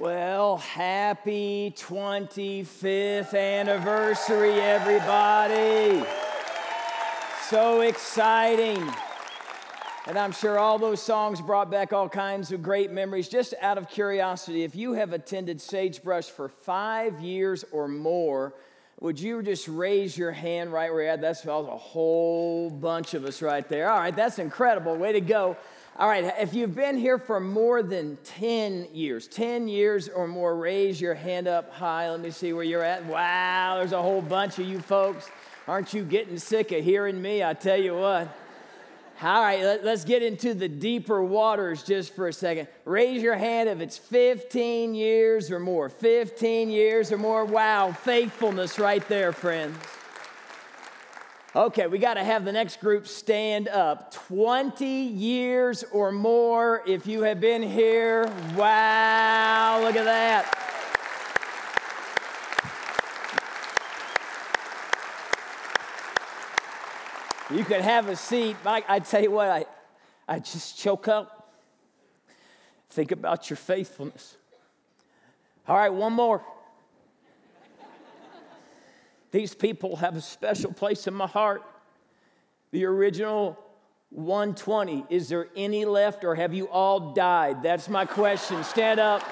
Well, happy 25th anniversary, everybody. So exciting. And I'm sure all those songs brought back all kinds of great memories. Just out of curiosity, if you have attended Sagebrush for five years or more, would you just raise your hand right where you're at? That's a whole bunch of us right there. All right, that's incredible. Way to go. All right, if you've been here for more than 10 years, 10 years or more, raise your hand up high. Let me see where you're at. Wow, there's a whole bunch of you folks. Aren't you getting sick of hearing me? I tell you what. All right, let, us get into the deeper waters just for a second. Raise your hand if it's 15 years or more. 15 years or more. Wow, faithfulness right there, friends. Okay, we got to have the next group stand up. 20 years or more if you have been here. Wow, look at that. You can have a seat. Mike, I tell you what, I, I just choke up. Think about your faithfulness. All right, one more. These people have a special place in my heart. The original 120, is there any left or have you all died? That's my question. Stand up.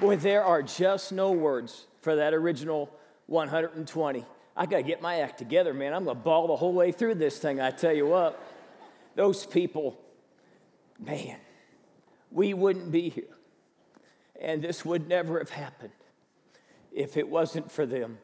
Boy, there are just no words for that original 120. I got to get my act together, man. I'm going to bawl the whole way through this thing, I tell you what. Those people, man, we wouldn't be here. And this would never have happened if it wasn't for them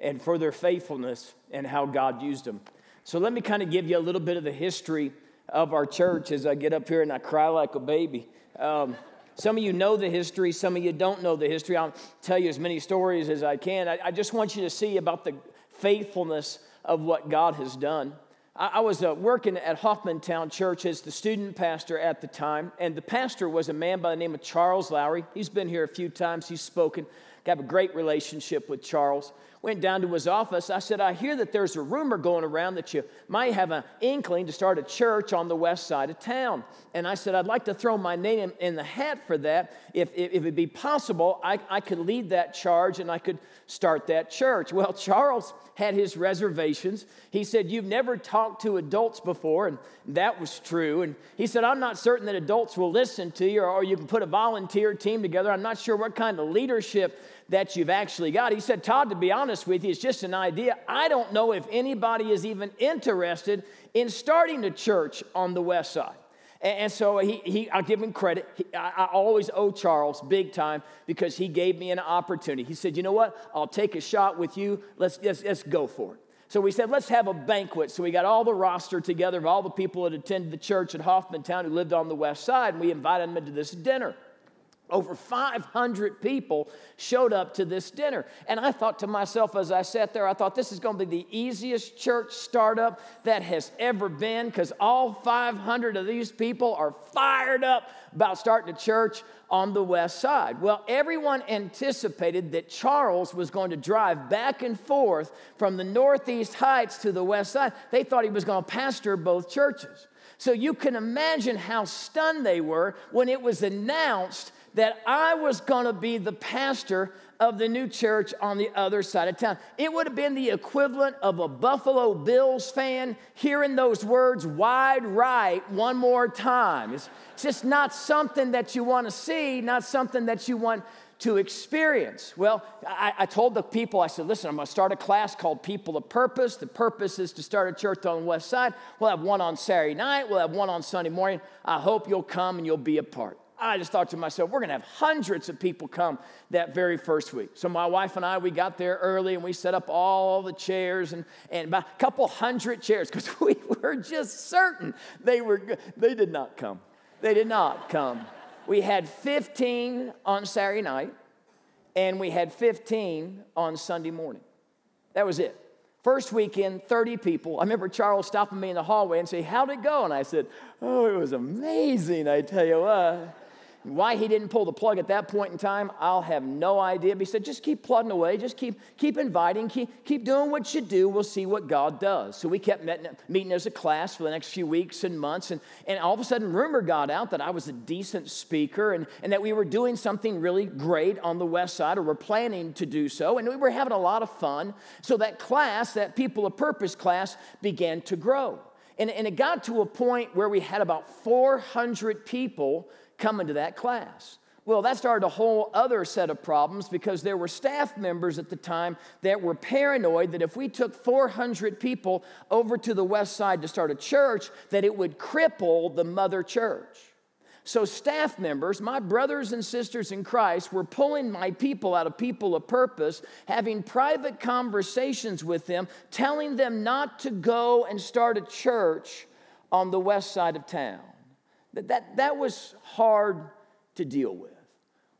and for their faithfulness and how God used them. So let me kind of give you a little bit of the history of our church as I get up here and I cry like a baby. Um, some of you know the history, some of you don't know the history. I'll tell you as many stories as I can. I, I just want you to see about the faithfulness of what God has done. I, I was uh, working at Hoffmantown Church as the student pastor at the time, and the pastor was a man by the name of Charles Lowry. He's been here a few times, he's spoken. I have a great relationship with Charles went down to his office. I said, I hear that there's a rumor going around that you might have an inkling to start a church on the west side of town. And I said, I'd like to throw my name in the hat for that. If, if, if it'd be possible, I, I could lead that charge and I could start that church. Well, Charles had his reservations. He said, You've never talked to adults before, and that was true. And he said, I'm not certain that adults will listen to you, or you can put a volunteer team together. I'm not sure what kind of leadership that you've actually got. He said, Todd, to be honest with you, it's just an idea. I don't know if anybody is even interested in starting a church on the west side. And, so he, he, I'll give him credit. He, I, I, always owe Charles big time because he gave me an opportunity. He said, You know what? I'll take a shot with you. Let's, let's, let's go for it. So we said, Let's have a banquet. So we got all the roster together of all the people that attended the church at Hoffmantown who lived on the west side, and we invited them into this dinner. Over 500 people showed up to this dinner. And I thought to myself as I sat there, I thought this is going to be the easiest church startup that has ever been because all 500 of these people are fired up about starting a church on the west side. Well, everyone anticipated that Charles was going to drive back and forth from the northeast heights to the west side. They thought he was going to pastor both churches. So you can imagine how stunned they were when it was announced that I was going to be the pastor of the new church on the other side of town. It would have been the equivalent of a Buffalo Bills fan hearing those words wide right one more time. It's just not something that you want to see, not something that you want to experience. Well, I, I, told the people, I said, listen, I'm going to start a class called People of Purpose. The purpose is to start a church on the west side. We'll have one on Saturday night, we'll have one on Sunday morning. I hope you'll come and you'll be a part. I just thought to myself, we're going to have hundreds of people come that very first week. So my wife and I, we got there early and we set up all the chairs and, and about a couple hundred chairs because we were just certain they were they did not come. They did not come. We had 15 on Saturday night and we had 15 on Sunday morning. That was it. First weekend, 30 people. I remember Charles stopping me in the hallway and saying, How'd it go? And I said, Oh, it was amazing, I tell you what. Why he didn't pull the plug at that point in time, I'll have no idea. But he said, just keep plodding away, just keep, keep inviting, keep, keep doing what you do. We'll see what God does. So we kept meeting, meeting as a class for the next few weeks and months. And, and all of a sudden, rumor got out that I was a decent speaker and, and that we were doing something really great on the West Side, or we're planning to do so. And we were having a lot of fun. So that class, that People of Purpose class, began to grow. And, and it got to a point where we had about 400 people coming to that class. Well, that started a whole other set of problems because there were staff members at the time that were paranoid that if we took 400 people over to the west side to start a church, that it would cripple the mother church. So, staff members, my brothers and sisters in Christ, were pulling my people out of people of purpose, having private conversations with them, telling them not to go and start a church on the west side of town. That, that, that was hard to deal with.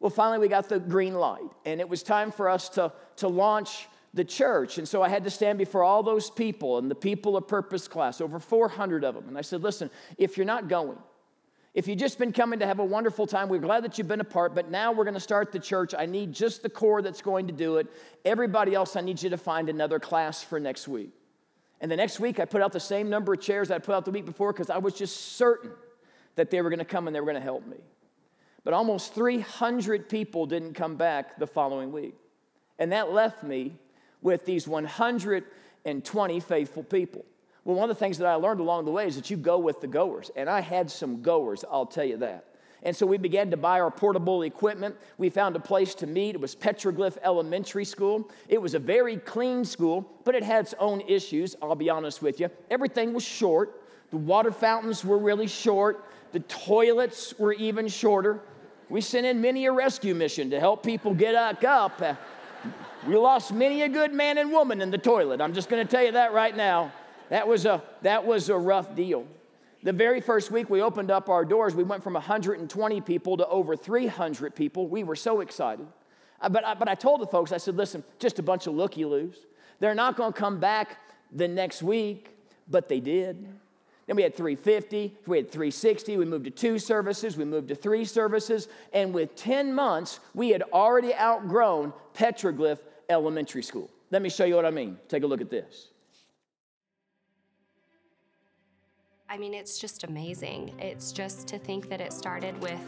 Well, finally, we got the green light, and it was time for us to, to launch the church. And so I had to stand before all those people and the people of purpose class, over 400 of them. And I said, listen, if you're not going, if you've just been coming to have a wonderful time, we're glad that you've been a part, but now we're going to start the church. I need just the core that's going to do it. Everybody else, I need you to find another class for next week. And the next week, I put out the same number of chairs I put out the week before because I was just certain that they were going to come and they were going to help me. But almost 300 people didn't come back the following week. And that left me with these 120 faithful people. Well, one of the things that I learned along the way is that you go with the goers. And I had some goers, I'll tell you that. And so we began to buy our portable equipment. We found a place to meet. It was Petroglyph Elementary School. It was a very clean school, but it had its own issues, I'll be honest with you. Everything was short. The water fountains were really short. The toilets were even shorter. We sent in many a rescue mission to help people get up. We lost many a good man and woman in the toilet. I'm just going to tell you that right now. That was a, that was a rough deal. The very first week we opened up our doors, we went from 120 people to over 300 people. We were so excited. Uh, but, I, but I told the folks, I said, listen, just a bunch of looky loos. They're not going to come back the next week, but they did. Then we had 350, we had 360, we moved to two services, we moved to three services, and with 10 months, we had already outgrown Petroglyph Elementary School. Let me show you what I mean. Take a look at this. I mean, it's just amazing. It's just to think that it started with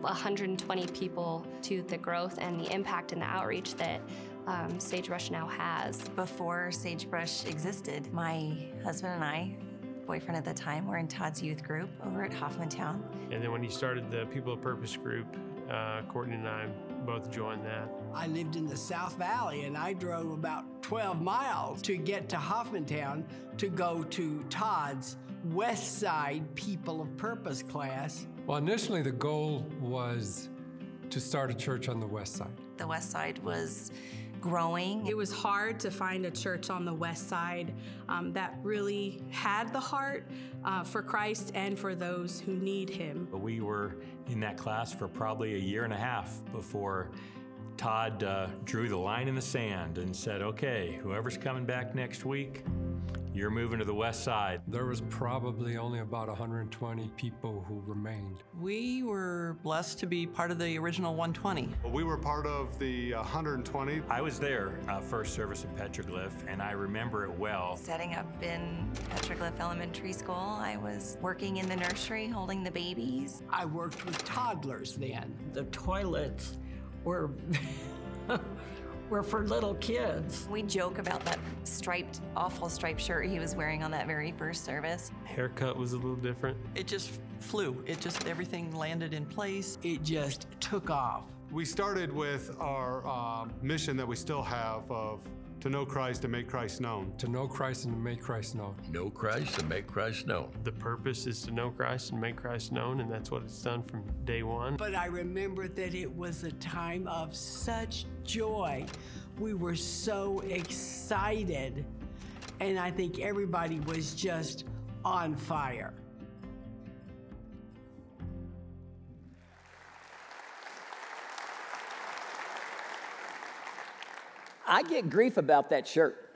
120 people to the growth and the impact and the outreach that um, Sagebrush now has. Before Sagebrush existed, my husband and I, boyfriend at the time, we were in Todd's youth group over at Hoffmantown. And then when he started the People of Purpose group, uh, Courtney and I both joined that. I lived in the South Valley and I drove about 12 miles to get to Hoffmantown to go to Todd's West Side People of Purpose class. Well, initially the goal was to start a church on the West Side. The West Side was growing. It was hard to find a church on the west side um, that really had the heart uh, for Christ and for those who need Him. We were in that class for probably a year and a half before Todd uh, drew the line in the sand and said, okay, whoever's coming back next week, you're moving to the west side. There was probably only about 120 people who remained. We were blessed to be part of the original 120. Well, we were part of the 120. I was there uh, first service in Petroglyph, and I remember it well. Setting up in Petroglyph Elementary School, I was working in the nursery holding the babies. I worked with toddlers then. The toilets were were for little kids. We joke about that striped, awful striped shirt he was wearing on that very first service. Haircut was a little different. It just flew. It just, everything landed in place. It just took off. We started with our uh, mission that we still have of to know Christ and make Christ known. To know Christ and to make Christ known. Know Christ and make Christ known. The purpose is to know Christ and make Christ known, and that's what it's done from day one. But I remember that it was a time of such joy. We were so excited, and I think everybody was just on fire. I get grief about that shirt.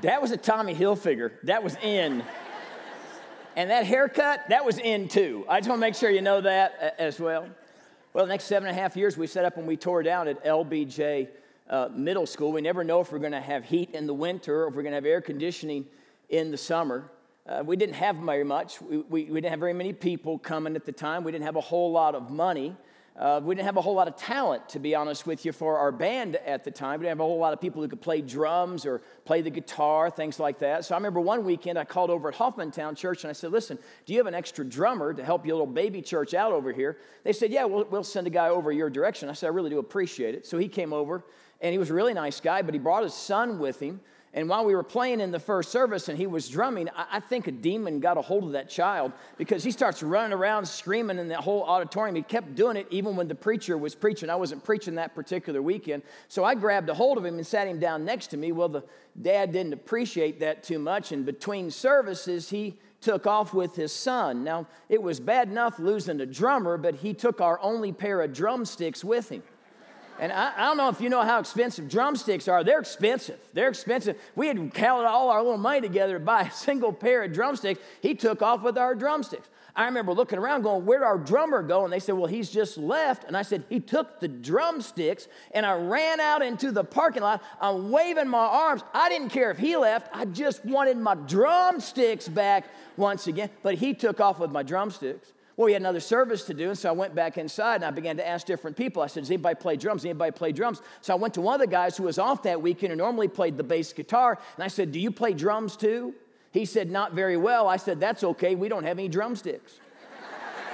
That was a Tommy Hilfiger. That was in. And that haircut, that was in too. I just want to make sure you know that as well. Well, the next seven and a half years, we set up and we tore down at LBJ uh, Middle School. We never know if we're going to have heat in the winter or if we're going to have air conditioning in the summer. Uh, we didn't have very much. We, we, we, didn't have very many people coming at the time. We didn't have a whole lot of money. Uh, we didn't have a whole lot of talent, to be honest with you, for our band at the time. We didn't have a whole lot of people who could play drums or play the guitar, things like that. So I remember one weekend I called over at Hoffmantown Church and I said, Listen, do you have an extra drummer to help your little baby church out over here? They said, Yeah, we'll, we'll send a guy over your direction. I said, I really do appreciate it. So he came over and he was a really nice guy, but he brought his son with him. And while we were playing in the first service and he was drumming, I, think a demon got a hold of that child because he starts running around screaming in the whole auditorium. He kept doing it even when the preacher was preaching. I wasn't preaching that particular weekend. So I grabbed a hold of him and sat him down next to me. Well, the dad didn't appreciate that too much. And between services, he took off with his son. Now, it was bad enough losing a drummer, but he took our only pair of drumsticks with him. And I, I, don't know if you know how expensive drumsticks are. They're expensive. They're expensive. We had counted all our little money together to buy a single pair of drumsticks. He took off with our drumsticks. I remember looking around going, Where'd our drummer go? And they said, Well, he's just left. And I said, He took the drumsticks. And I ran out into the parking lot. I'm waving my arms. I didn't care if he left. I just wanted my drumsticks back once again. But he took off with my drumsticks. Well, we had another service to do, and so I went back inside and I began to ask different people. I said, Does anybody play drums? Does anybody play drums? So I went to one of the guys who was off that weekend and normally played the bass guitar, and I said, Do you play drums too? He said, Not very well. I said, That's okay. We don't have any drumsticks.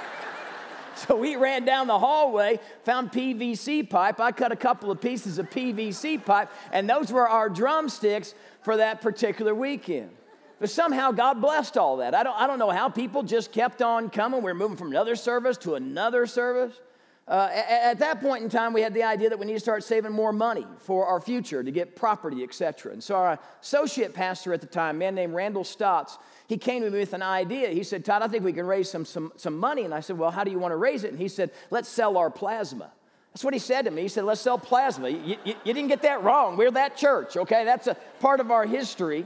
so we ran down the hallway, found PVC pipe. I cut a couple of pieces of PVC pipe, and those were our drumsticks for that particular weekend. But somehow God blessed all that. I don't, I don't know how people just kept on coming. We are moving from another service to another service. Uh, at, at, that point in time, we had the idea that we need to start saving more money for our future to get property, etc. And so our associate pastor at the time, a man named Randall Stotts, he came to me with an idea. He said, Todd, I think we can raise some, some, some money. And I said, Well, how do you want to raise it? And he said, Let's sell our plasma. That's what he said to me. He said, Let's sell plasma. You, you, you didn't get that wrong. We're that church, okay? That's a part of our history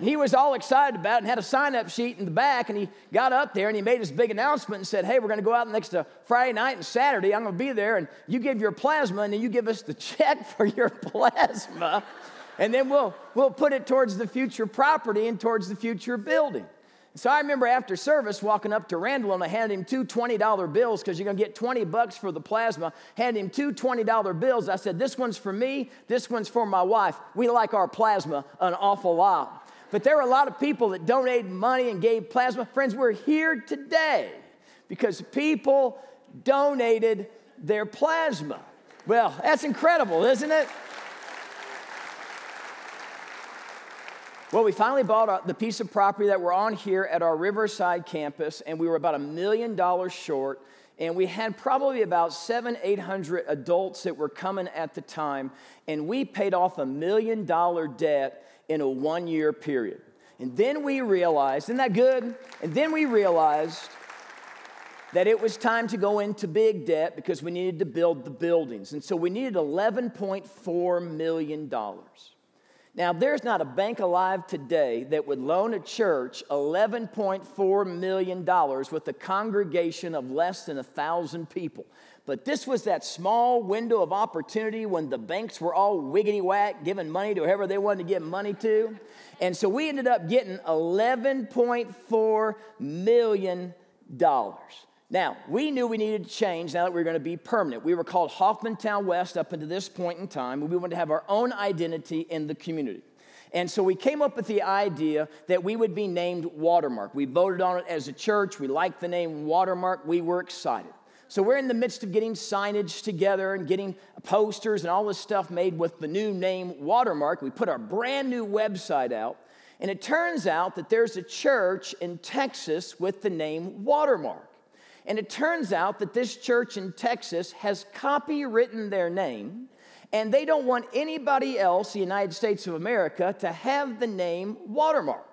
he was all excited about it and had a sign up sheet in the back. And he got up there and he made his big announcement and said, Hey, we're going to go out next to Friday night and Saturday. I'm going to be there. And you give your plasma and then you give us the check for your plasma. and then we'll, we'll put it towards the future property and towards the future building. So I remember after service walking up to Randall and I handed him two $20 bills because you're going to get 20 bucks for the plasma. Handed him two $20 bills. I said, This one's for me, this one's for my wife. We like our plasma an awful lot. But there were a lot of people that donated money and gave plasma. Friends, we're here today because people donated their plasma. Well, that's incredible, isn't it? Well, we finally bought the piece of property that we're on here at our Riverside campus, and we were about a million dollars short. And we had probably about seven, eight hundred adults that were coming at the time, and we paid off a million dollar debt in a one year period. And then we realized, isn't that good? And then we realized that it was time to go into big debt because we needed to build the buildings. And so we needed $11.4 million. Now, there's not a bank alive today that would loan a church $11.4 million with a congregation of less than 1,000 people. But this was that small window of opportunity when the banks were all wiggity whack, giving money to whoever they wanted to give money to. And so we ended up getting $11.4 million. Now, we knew we needed to change now that we were going to be permanent. We were called Hoffmantown West up until this point in time, and we wanted to have our own identity in the community. And so we came up with the idea that we would be named Watermark. We voted on it as a church. We liked the name Watermark. We were excited. So we're in the midst of getting signage together and getting posters and all this stuff made with the new name Watermark. We put our brand new website out. And it turns out that there's a church in Texas with the name Watermark. And it turns out that this church in Texas has copywritten their name, and they don't want anybody else, the United States of America, to have the name Watermark.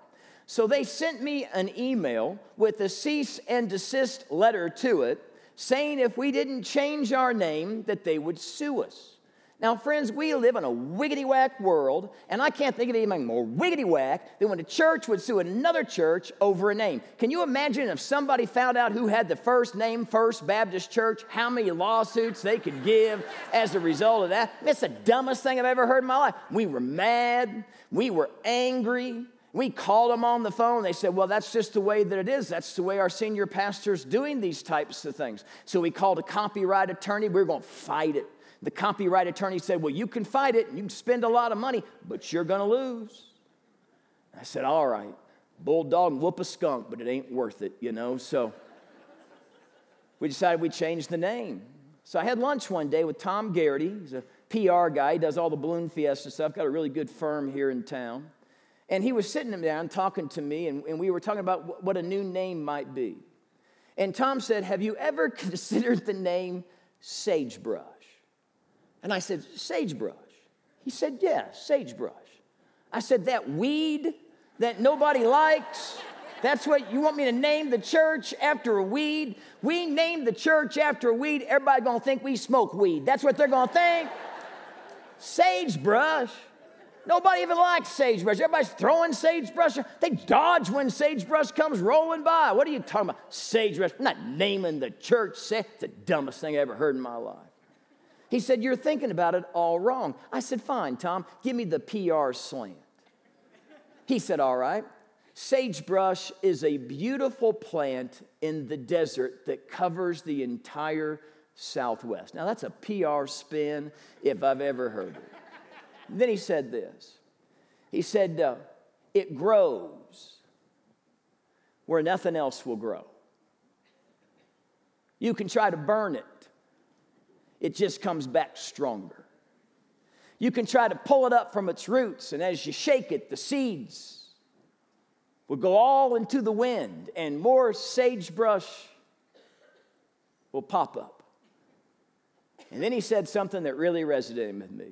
So they sent me an email with a cease and desist letter to it saying if we didn't change our name, that they would sue us. Now, friends, we live in a wiggity whack world, and I can't think of anything more wiggity whack than when a church would sue another church over a name. Can you imagine if somebody found out who had the first name, First Baptist Church, how many lawsuits they could give as a result of that? It's the dumbest thing I've ever heard in my life. We were mad, we were angry. We called them on the phone. They said, Well, that's just the way that it is. That's the way our senior pastor's doing these types of things. So we called a copyright attorney. We are going to fight it. The copyright attorney said, Well, you can fight it and you can spend a lot of money, but you're going to lose. I said, All right, bulldog whoop a skunk, but it ain't worth it, you know? So we decided we'd change the name. So I had lunch one day with Tom Garrity. He's a PR guy, he does all the balloon fiesta stuff, got a really good firm here in town. And he was sitting down talking to me, and, and we were talking about what a new name might be. And Tom said, Have you ever considered the name Sagebrush? And I said, Sagebrush. He said, Yes, yeah, sagebrush. I said, That weed that nobody likes? That's what you want me to name the church after a weed? We name the church after a weed, everybody gonna think we smoke weed. That's what they're gonna think. Sagebrush. Nobody even likes sagebrush. Everybody's throwing sagebrush. They dodge when sagebrush comes rolling by. What are you talking about? Sagebrush. I'm not naming the church. It's the dumbest thing I ever heard in my life. He said, You're thinking about it all wrong. I said, Fine, Tom, give me the PR slant. He said, All right. Sagebrush is a beautiful plant in the desert that covers the entire Southwest. Now, that's a PR spin if I've ever heard it. Then he said this He said, uh, It grows where nothing else will grow. You can try to burn it, it just comes back stronger. You can try to pull it up from its roots, and as you shake it, the seeds will go all into the wind, and more sagebrush will pop up. And then he said something that really resonated with me.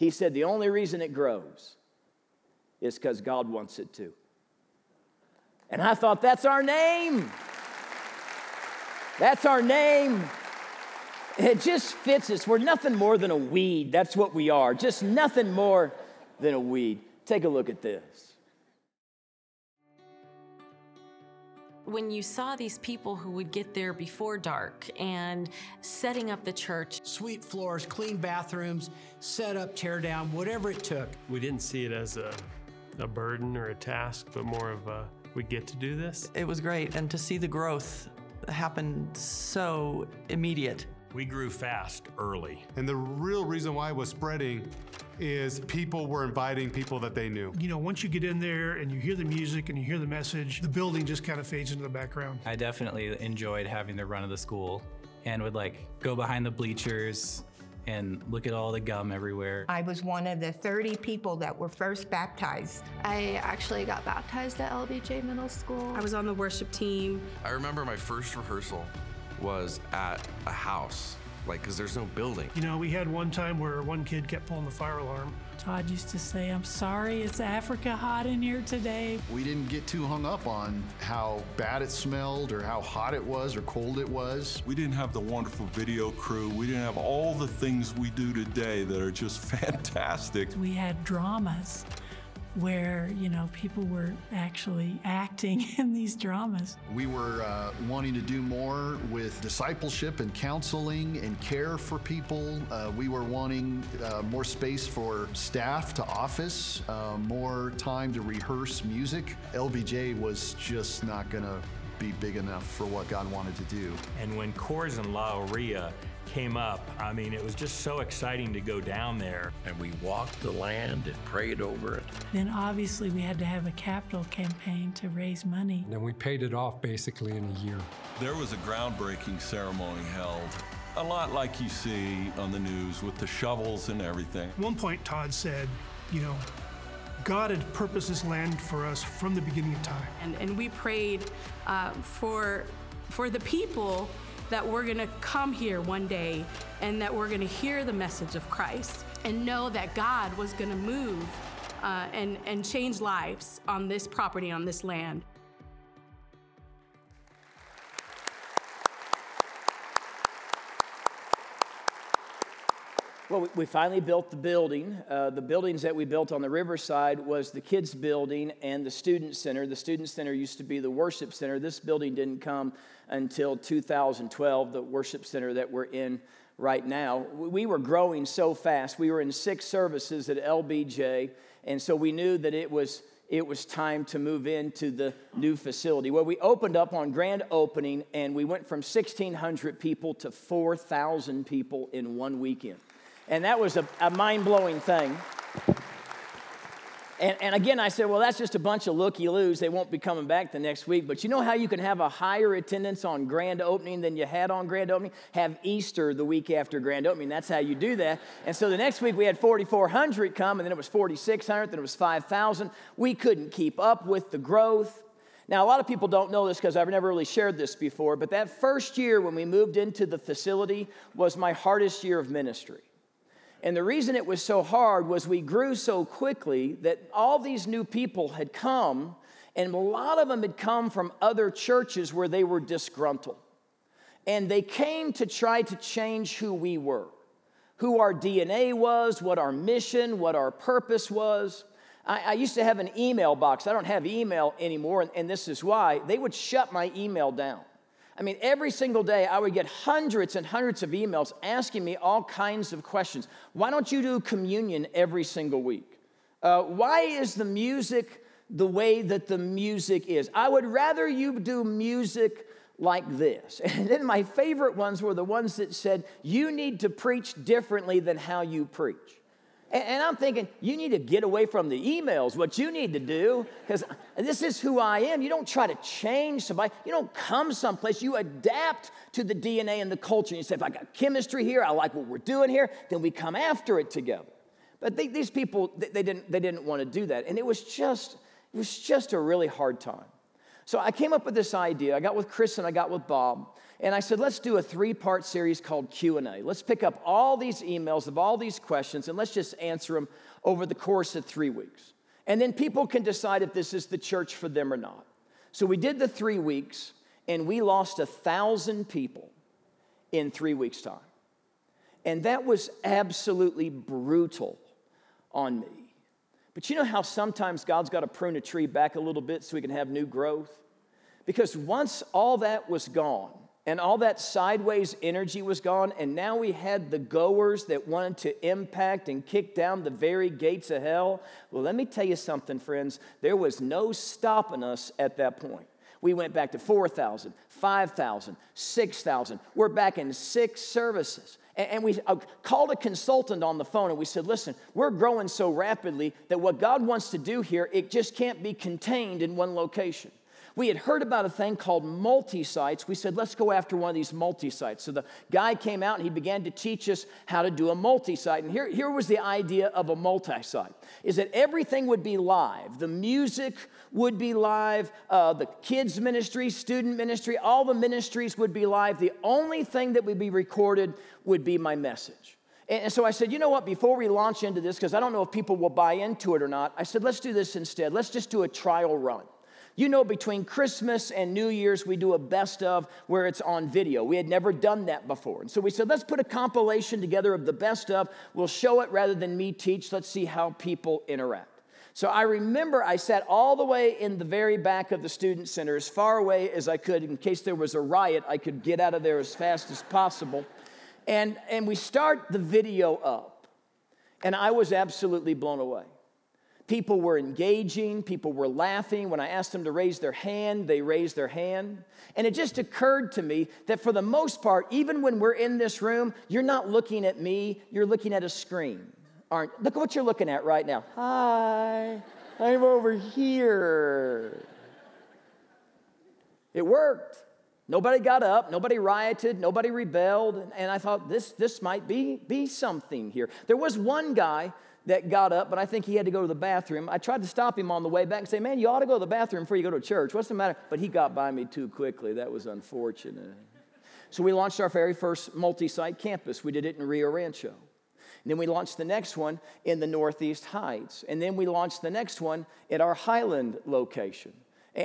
He said, The only reason it grows is because God wants it to. And I thought, That's our name. That's our name. It just fits us. We're nothing more than a weed. That's what we are. Just nothing more than a weed. Take a look at this. When you saw these people who would get there before dark and setting up the church sweep floors, clean bathrooms, set up, tear down, whatever it took. We didn't see it as a, a burden or a task, but more of a we get to do this. It was great, and to see the growth happen so immediate. We grew fast early. And the real reason why it was spreading is people were inviting people that they knew. You know, once you get in there and you hear the music and you hear the message, the building just kind of fades into the background. I definitely enjoyed having the run of the school and would like go behind the bleachers and look at all the gum everywhere. I was one of the 30 people that were first baptized. I actually got baptized at LBJ Middle School. I was on the worship team. I remember my first rehearsal was at a house like because there's no building. You know, we had one time where one kid kept pulling the fire alarm. Todd used to say, I'm sorry, it's Africa hot in here today. We didn't get too hung up on how bad it smelled or how hot it was or cold it was. We didn't have the wonderful video crew. We didn't have all the things we do today that are just fantastic. We had dramas where you know people were actually acting in these dramas. We were uh, wanting to do more with discipleship and counseling and care for people. Uh, we were wanting uh, more space for staff to office, uh, more time to rehearse music. LBJ was just not going to be big enough for what God wanted to do. And when Coors and La Orilla came up, I mean, it was just so exciting to go down there. And we walked the land and prayed over it. Then obviously we had to have a capital campaign to raise money. And we paid it off basically in a year. There was a groundbreaking ceremony held a lot like you see on the news with the shovels and everything. At one point, Todd said, you know, God had purposed this land for us from the beginning of time. And, and we prayed uh, for, for the people that we're going to come here one day and that we're going to hear the message of Christ and know that God was going to move uh, and, and change lives on this property, on this land. Well, we finally built the building. Uh, the buildings that we built on the riverside was the kids' building and the student center. The student center used to be the worship center. This building didn't come until 2012, the worship center that we're in right now. We were growing so fast. We were in six services at LBJ, and so we knew that it was it was time to move into the new facility. Well, we opened up on grand opening, and we went from 1,600 people to 4,000 people in one weekend. And that was a, a mind blowing thing. And, and, again, I said, well, that's just a bunch of looky loos. They won't be coming back the next week. But you know how you can have a higher attendance on grand opening than you had on grand opening? Have Easter the week after grand opening. That's how you do that. And so the next week we had 4,400 come, and then it was 4,600, then it was 5,000. We couldn't keep up with the growth. Now, a lot of people don't know this because I've never really shared this before, but that first year when we moved into the facility was my hardest year of ministry. And the reason it was so hard was we grew so quickly that all these new people had come, and a lot of them had come from other churches where they were disgruntled. And they came to try to change who we were, who our DNA was, what our mission, what our purpose was. I, I used to have an email box. I don't have email anymore, and, and this is why. They would shut my email down. I mean, every single day I would get hundreds and hundreds of emails asking me all kinds of questions. Why don't you do communion every single week? Uh, why is the music the way that the music is? I would rather you do music like this. And then my favorite ones were the ones that said, You need to preach differently than how you preach. And I'm thinking, you need to get away from the emails, what you need to do, because this is who I am. You don't try to change somebody. You don't come someplace. You adapt to the DNA and the culture. You say, if I got chemistry here, I like what we're doing here, then we come after it together. But they, these people, they, they, didn't, they didn't want to do that. And it was just, it was just a really hard time. So I came up with this idea. I got with Chris and I got with Bob. And I said, let's do a three-part series called Q&A. Let's pick up all these emails of all these questions and let's just answer them over the course of three weeks. And then people can decide if this is the church for them or not. So we did the three weeks and we lost a thousand people in three weeks' time. And that was absolutely brutal on me. But you know how sometimes God's got to prune a tree back a little bit so we can have new growth? Because once all that was gone, and all that sideways energy was gone, and now we had the goers that wanted to impact and kick down the very gates of hell. Well, let me tell you something, friends. There was no stopping us at that point. We went back to 4,000, 5,000, 6,000. We're back in six services. And we uh, called a consultant on the phone and we said, listen, we're growing so rapidly that what God wants to do here, it just can't be contained in one location. We had heard about a thing called multi sites. We said, let's go after one of these multi sites. So the guy came out and he began to teach us how to do a multi site. And here, here was the idea of a multi site is that everything would be live. The music would be live, uh, the kids' ministry, student ministry, all the ministries would be live. The only thing that would be recorded would be my message. And so I said, you know what, before we launch into this, because I don't know if people will buy into it or not, I said, let's do this instead. Let's just do a trial run. You know, between Christmas and New Year's, we do a best of where it's on video. We had never done that before. And so we said, let's put a compilation together of the best of. We'll show it rather than me teach. Let's see how people interact. So I remember I sat all the way in the very back of the student center, as far away as I could, in case there was a riot, I could get out of there as fast as possible. And, and we start the video up, and I was absolutely blown away. People were engaging, people were laughing. When I asked them to raise their hand, they raised their hand. And it just occurred to me that for the most part, even when we're in this room, you're not looking at me, you're looking at a screen. Aren't look at what you're looking at right now. Hi, I'm over here. It worked. Nobody got up, nobody rioted, nobody rebelled, and I thought this, this might be, be something here. There was one guy that got up, but I think he had to go to the bathroom. I tried to stop him on the way back and say, Man, you ought to go to the bathroom before you go to church. What's the matter? But he got by me too quickly. That was unfortunate. So we launched our very first multi site campus. We did it in Rio Rancho. And then we launched the next one in the Northeast Heights. And then we launched the next one at our Highland location.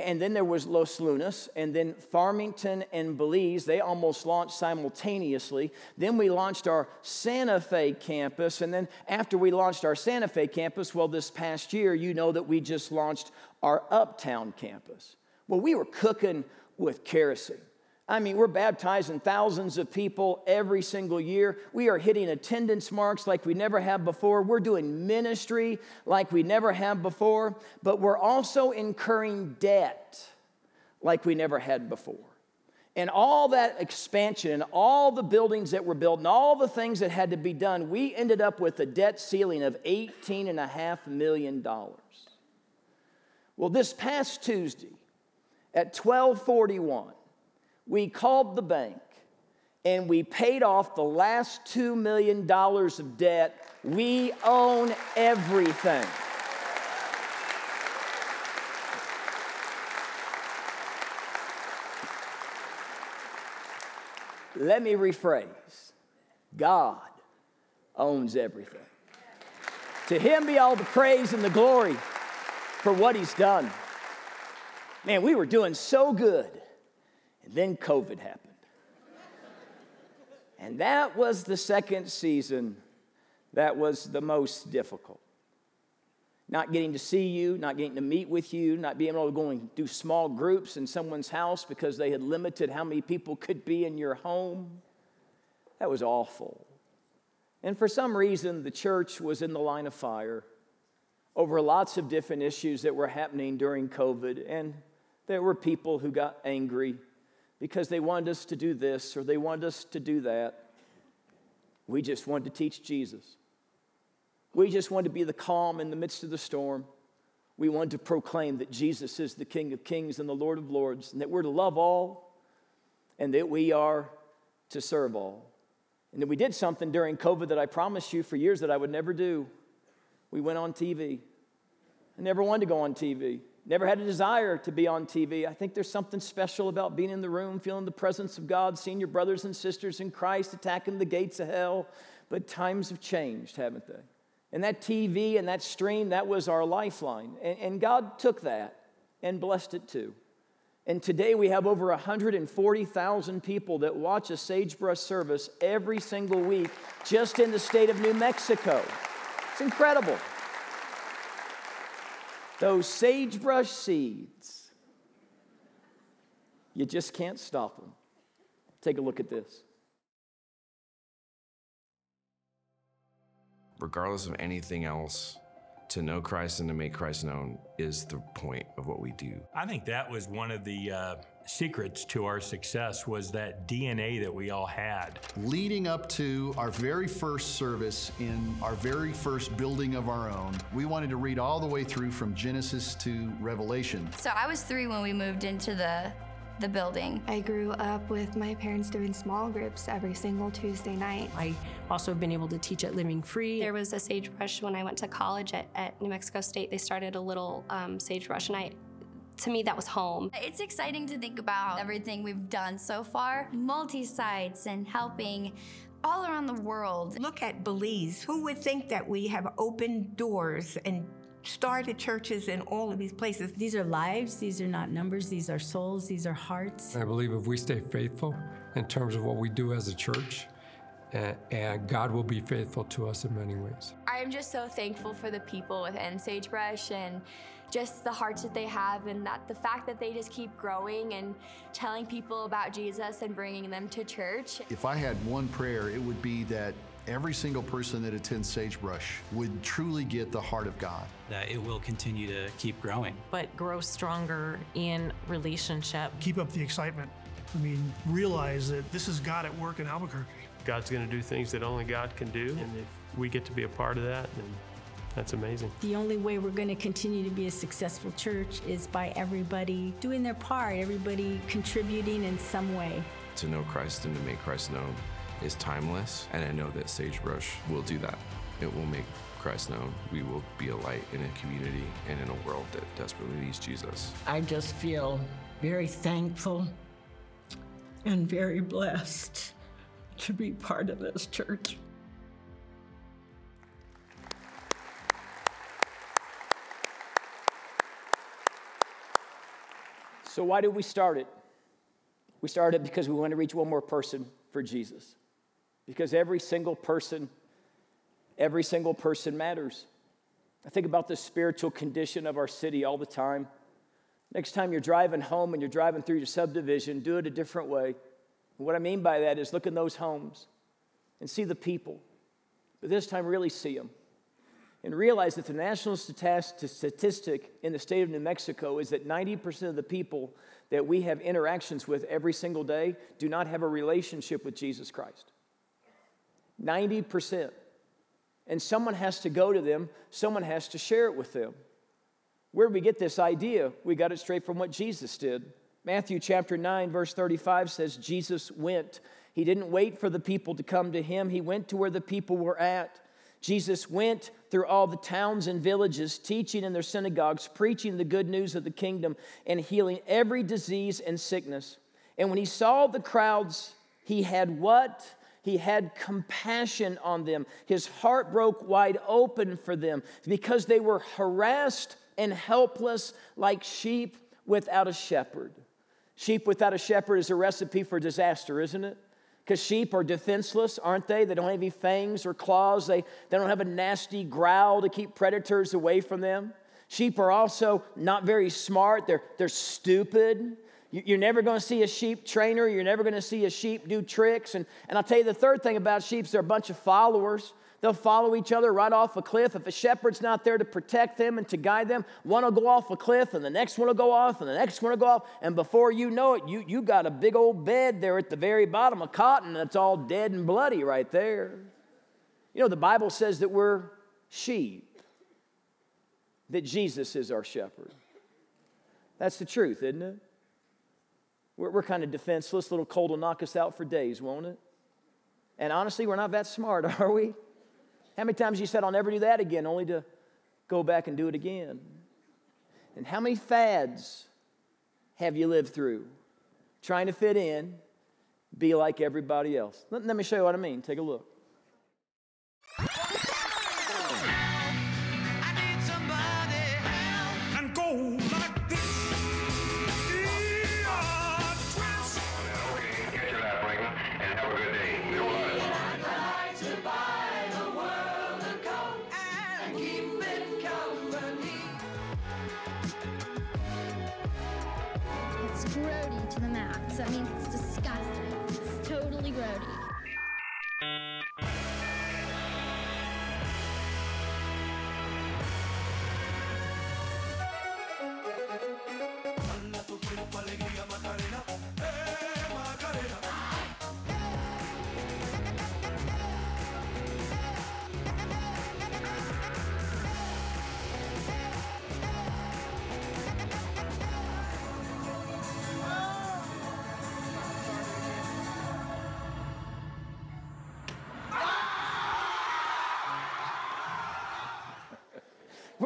And then there was Los Lunas, and then Farmington and Belize. They almost launched simultaneously. Then we launched our Santa Fe campus. And then after we launched our Santa Fe campus, well, this past year, you know that we just launched our Uptown campus. Well, we were cooking with kerosene. I mean, we're baptizing thousands of people every single year. We are hitting attendance marks like we never have before. We're doing ministry like we never have before, but we're also incurring debt like we never had before. And all that expansion and all the buildings that were built and all the things that had to be done, we ended up with a debt ceiling of $18.5 million. Well, this past Tuesday at 1241, we called the bank and we paid off the last $2 million of debt. We own everything. Let me rephrase God owns everything. To him be all the praise and the glory for what he's done. Man, we were doing so good. And then COVID happened. And that was the second season that was the most difficult. Not getting to see you, not getting to meet with you, not being able to go and do small groups in someone's house because they had limited how many people could be in your home. That was awful. And for some reason, the church was in the line of fire over lots of different issues that were happening during COVID. And there were people who got angry because they wanted us to do this or they wanted us to do that. We just wanted to teach Jesus. We just wanted to be the calm in the midst of the storm. We wanted to proclaim that Jesus is the King of Kings and the Lord of Lords, and that we're to love all, and that we are to serve all. And then we did something during COVID that I promised you for years that I would never do. We went on TV. I never wanted to go on TV. Never had a desire to be on TV. I think there's something special about being in the room, feeling the presence of God, seeing your brothers and sisters in Christ attacking the gates of hell. But times have changed, haven't they? And that TV and that stream, that was our lifeline. And, and God took that and blessed it too. And today we have over 140,000 people that watch a sagebrush service every single week just in the state of New Mexico. It's incredible. Those sagebrush seeds, you just can't stop them. Take a look at this. Regardless of anything else, to know Christ and to make Christ known is the point of what we do. I think that was one of the uh, secrets to our success was that DNA that we all had. Leading up to our very first service in our very first building of our own, we wanted to read all the way through from Genesis to Revelation. So I was three when we moved into the the building. I grew up with my parents doing small groups every single Tuesday night. I also have been able to teach at Living Free. There was a sagebrush when I went to college at, at New Mexico State. They started a little um, sagebrush, and I to me, that was home. It's exciting to think about everything we've done so far multi sites and helping all around the world. Look at Belize. Who would think that we have opened doors and started churches in all of these places? These are lives, these are not numbers, these are souls, these are hearts. I believe if we stay faithful in terms of what we do as a church, and God will be faithful to us in many ways. I am just so thankful for the people within Sagebrush and just the hearts that they have and that the fact that they just keep growing and telling people about Jesus and bringing them to church. If I had one prayer, it would be that every single person that attends Sagebrush would truly get the heart of God. That it will continue to keep growing. But grow stronger in relationship. Keep up the excitement. I mean, realize that this is God at work in Albuquerque. God's going to do things that only God can do. And if we get to be a part of that, then that's amazing. The only way we're going to continue to be a successful church is by everybody doing their part, everybody contributing in some way. To know Christ and to make Christ known is timeless, and I know that Sagebrush will do that. It will make Christ known. We will be a light in a community and in a world that desperately needs Jesus. I just feel very thankful and very blessed to be part of this church. So, why did we start it? We started because we want to reach one more person for Jesus. Because every single person, every single person matters. I think about the spiritual condition of our city all the time. Next time you're driving home and you're driving through your subdivision, do it a different way. And what I mean by that is look in those homes and see the people, but this time really see them. And realize that the national statistic in the state of New Mexico is that 90% of the people that we have interactions with every single day do not have a relationship with Jesus Christ. 90%. And someone has to go to them, someone has to share it with them. Where we get this idea? We got it straight from what Jesus did. Matthew chapter 9, verse 35 says, Jesus went. He didn't wait for the people to come to him, he went to where the people were at. Jesus went through all the towns and villages, teaching in their synagogues, preaching the good news of the kingdom, and healing every disease and sickness. And when he saw the crowds, he had what? He had compassion on them. His heart broke wide open for them because they were harassed and helpless like sheep without a shepherd. Sheep without a shepherd is a recipe for disaster, isn't it? Because sheep are defenseless, aren't they? They don't have any fangs or claws. They, they don't have a nasty growl to keep predators away from them. Sheep are also not very smart, they're, they're stupid. You're never going to see a sheep trainer. You're never going to see a sheep do tricks. And, and I'll tell you the third thing about sheep they're a bunch of followers. They'll follow each other right off a cliff. If a shepherd's not there to protect them and to guide them, one will go off a cliff and the next one will go off and the next one will go off. And before you know it, you, you got a big old bed there at the very bottom of cotton that's all dead and bloody right there. You know, the Bible says that we're sheep, that Jesus is our shepherd. That's the truth, isn't it? We're, we're kind of defenseless. Little cold will knock us out for days, won't it? And honestly, we're not that smart, are we? How many times you said, I'll never do that again, only to go back and do it again? And how many fads have you lived through? Trying to fit in, be like everybody else. Let, let me show you what I mean. Take a look.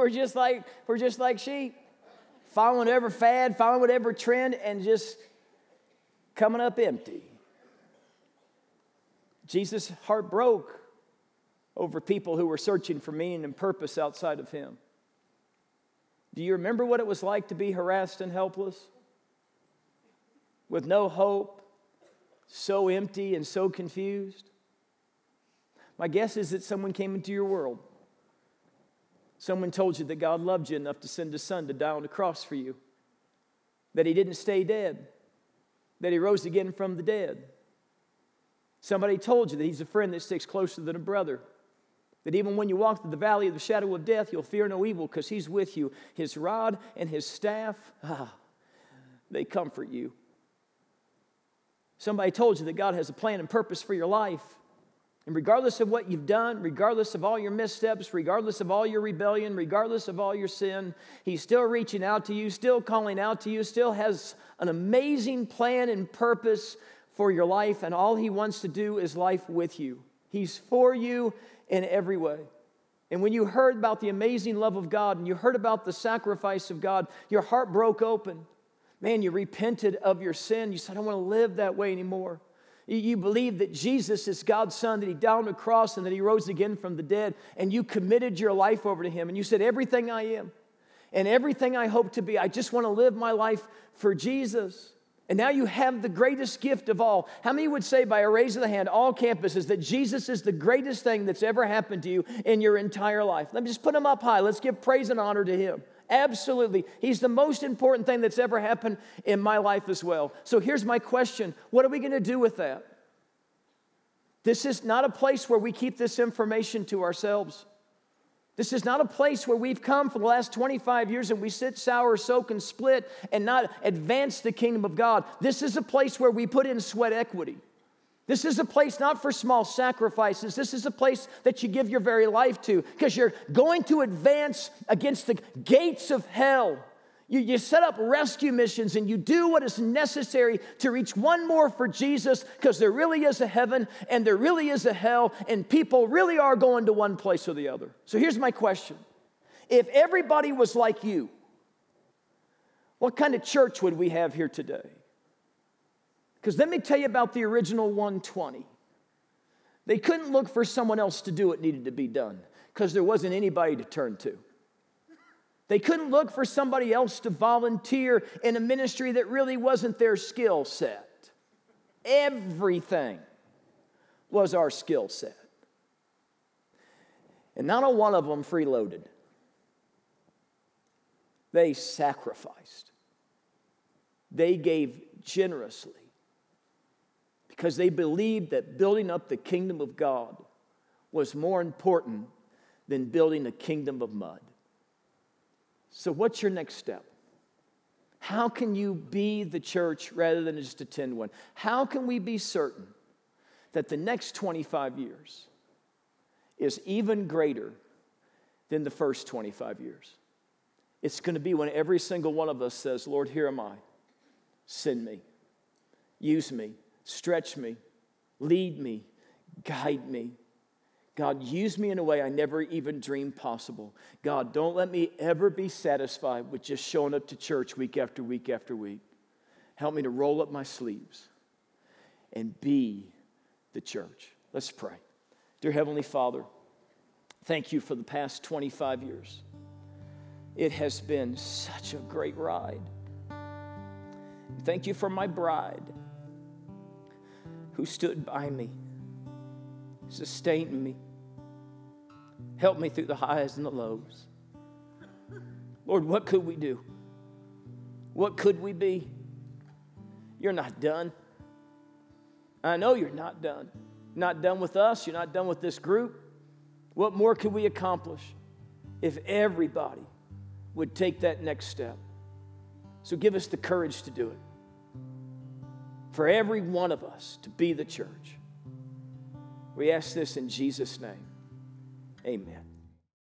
We're just like, we're just like sheep, following whatever fad, following whatever trend, and just coming up empty. Jesus' heart broke over people who were searching for meaning and purpose outside of him. Do you remember what it was like to be harassed and helpless? With no hope, so empty and so confused? My guess is that someone came into your world Someone told you that God loved you enough to send his son to die on the cross for you, that he didn't stay dead, that he rose again from the dead. Somebody told you that he's a friend that sticks closer than a brother. That even when you walk through the valley of the shadow of death, you'll fear no evil because he's with you. His rod and his staff, ah, they comfort you. Somebody told you that God has a plan and purpose for your life. And regardless of what you've done, regardless of all your missteps, regardless of all your rebellion, regardless of all your sin, He's still reaching out to you, still calling out to you, still has an amazing plan and purpose for your life. And all He wants to do is life with you. He's for you in every way. And when you heard about the amazing love of God and you heard about the sacrifice of God, your heart broke open. Man, you repented of your sin. You said, I don't want to live that way anymore. You believe that Jesus is God's Son, that He died on the cross and that He rose again from the dead, and you committed your life over to Him, and you said, Everything I am, and everything I hope to be. I just want to live my life for Jesus. And now you have the greatest gift of all. How many would say, by a raise of the hand, all campuses, that Jesus is the greatest thing that's ever happened to you in your entire life? Let me just put him up high. Let's give praise and honor to him. Absolutely. He's the most important thing that's ever happened in my life as well. So here's my question What are we going to do with that? This is not a place where we keep this information to ourselves. This is not a place where we've come for the last 25 years and we sit sour, soak, and split and not advance the kingdom of God. This is a place where we put in sweat equity. This is a place not for small sacrifices. This is a place that you give your very life to because you're going to advance against the gates of hell. You, you set up rescue missions and you do what is necessary to reach one more for Jesus because there really is a heaven and there really is a hell, and people really are going to one place or the other. So here's my question If everybody was like you, what kind of church would we have here today? Because let me tell you about the original 120. They couldn't look for someone else to do what needed to be done because there wasn't anybody to turn to. They couldn't look for somebody else to volunteer in a ministry that really wasn't their skill set. Everything was our skill set. And not a one of them freeloaded. They sacrificed. They gave generously because they believed that building up the kingdom of God was more important than building a kingdom of mud. So, what's your next step? How can you be the church rather than just attend one? How can we be certain that the next 25 years is even greater than the first 25 years? It's going to be when every single one of us says, Lord, here am I. Send me, use me, stretch me, lead me, guide me. God, use me in a way I never even dreamed possible. God, don't let me ever be satisfied with just showing up to church week after week after week. Help me to roll up my sleeves and be the church. Let's pray. Dear Heavenly Father, thank you for the past 25 years. It has been such a great ride. Thank you for my bride who stood by me, sustained me helped me through the highs and the lows. Lord, what could we do? What could we be? You're not done. I know you're not done. Not done with us, you're not done with this group. What more could we accomplish if everybody would take that next step? So give us the courage to do it. For every one of us to be the church. We ask this in Jesus' name. Amen.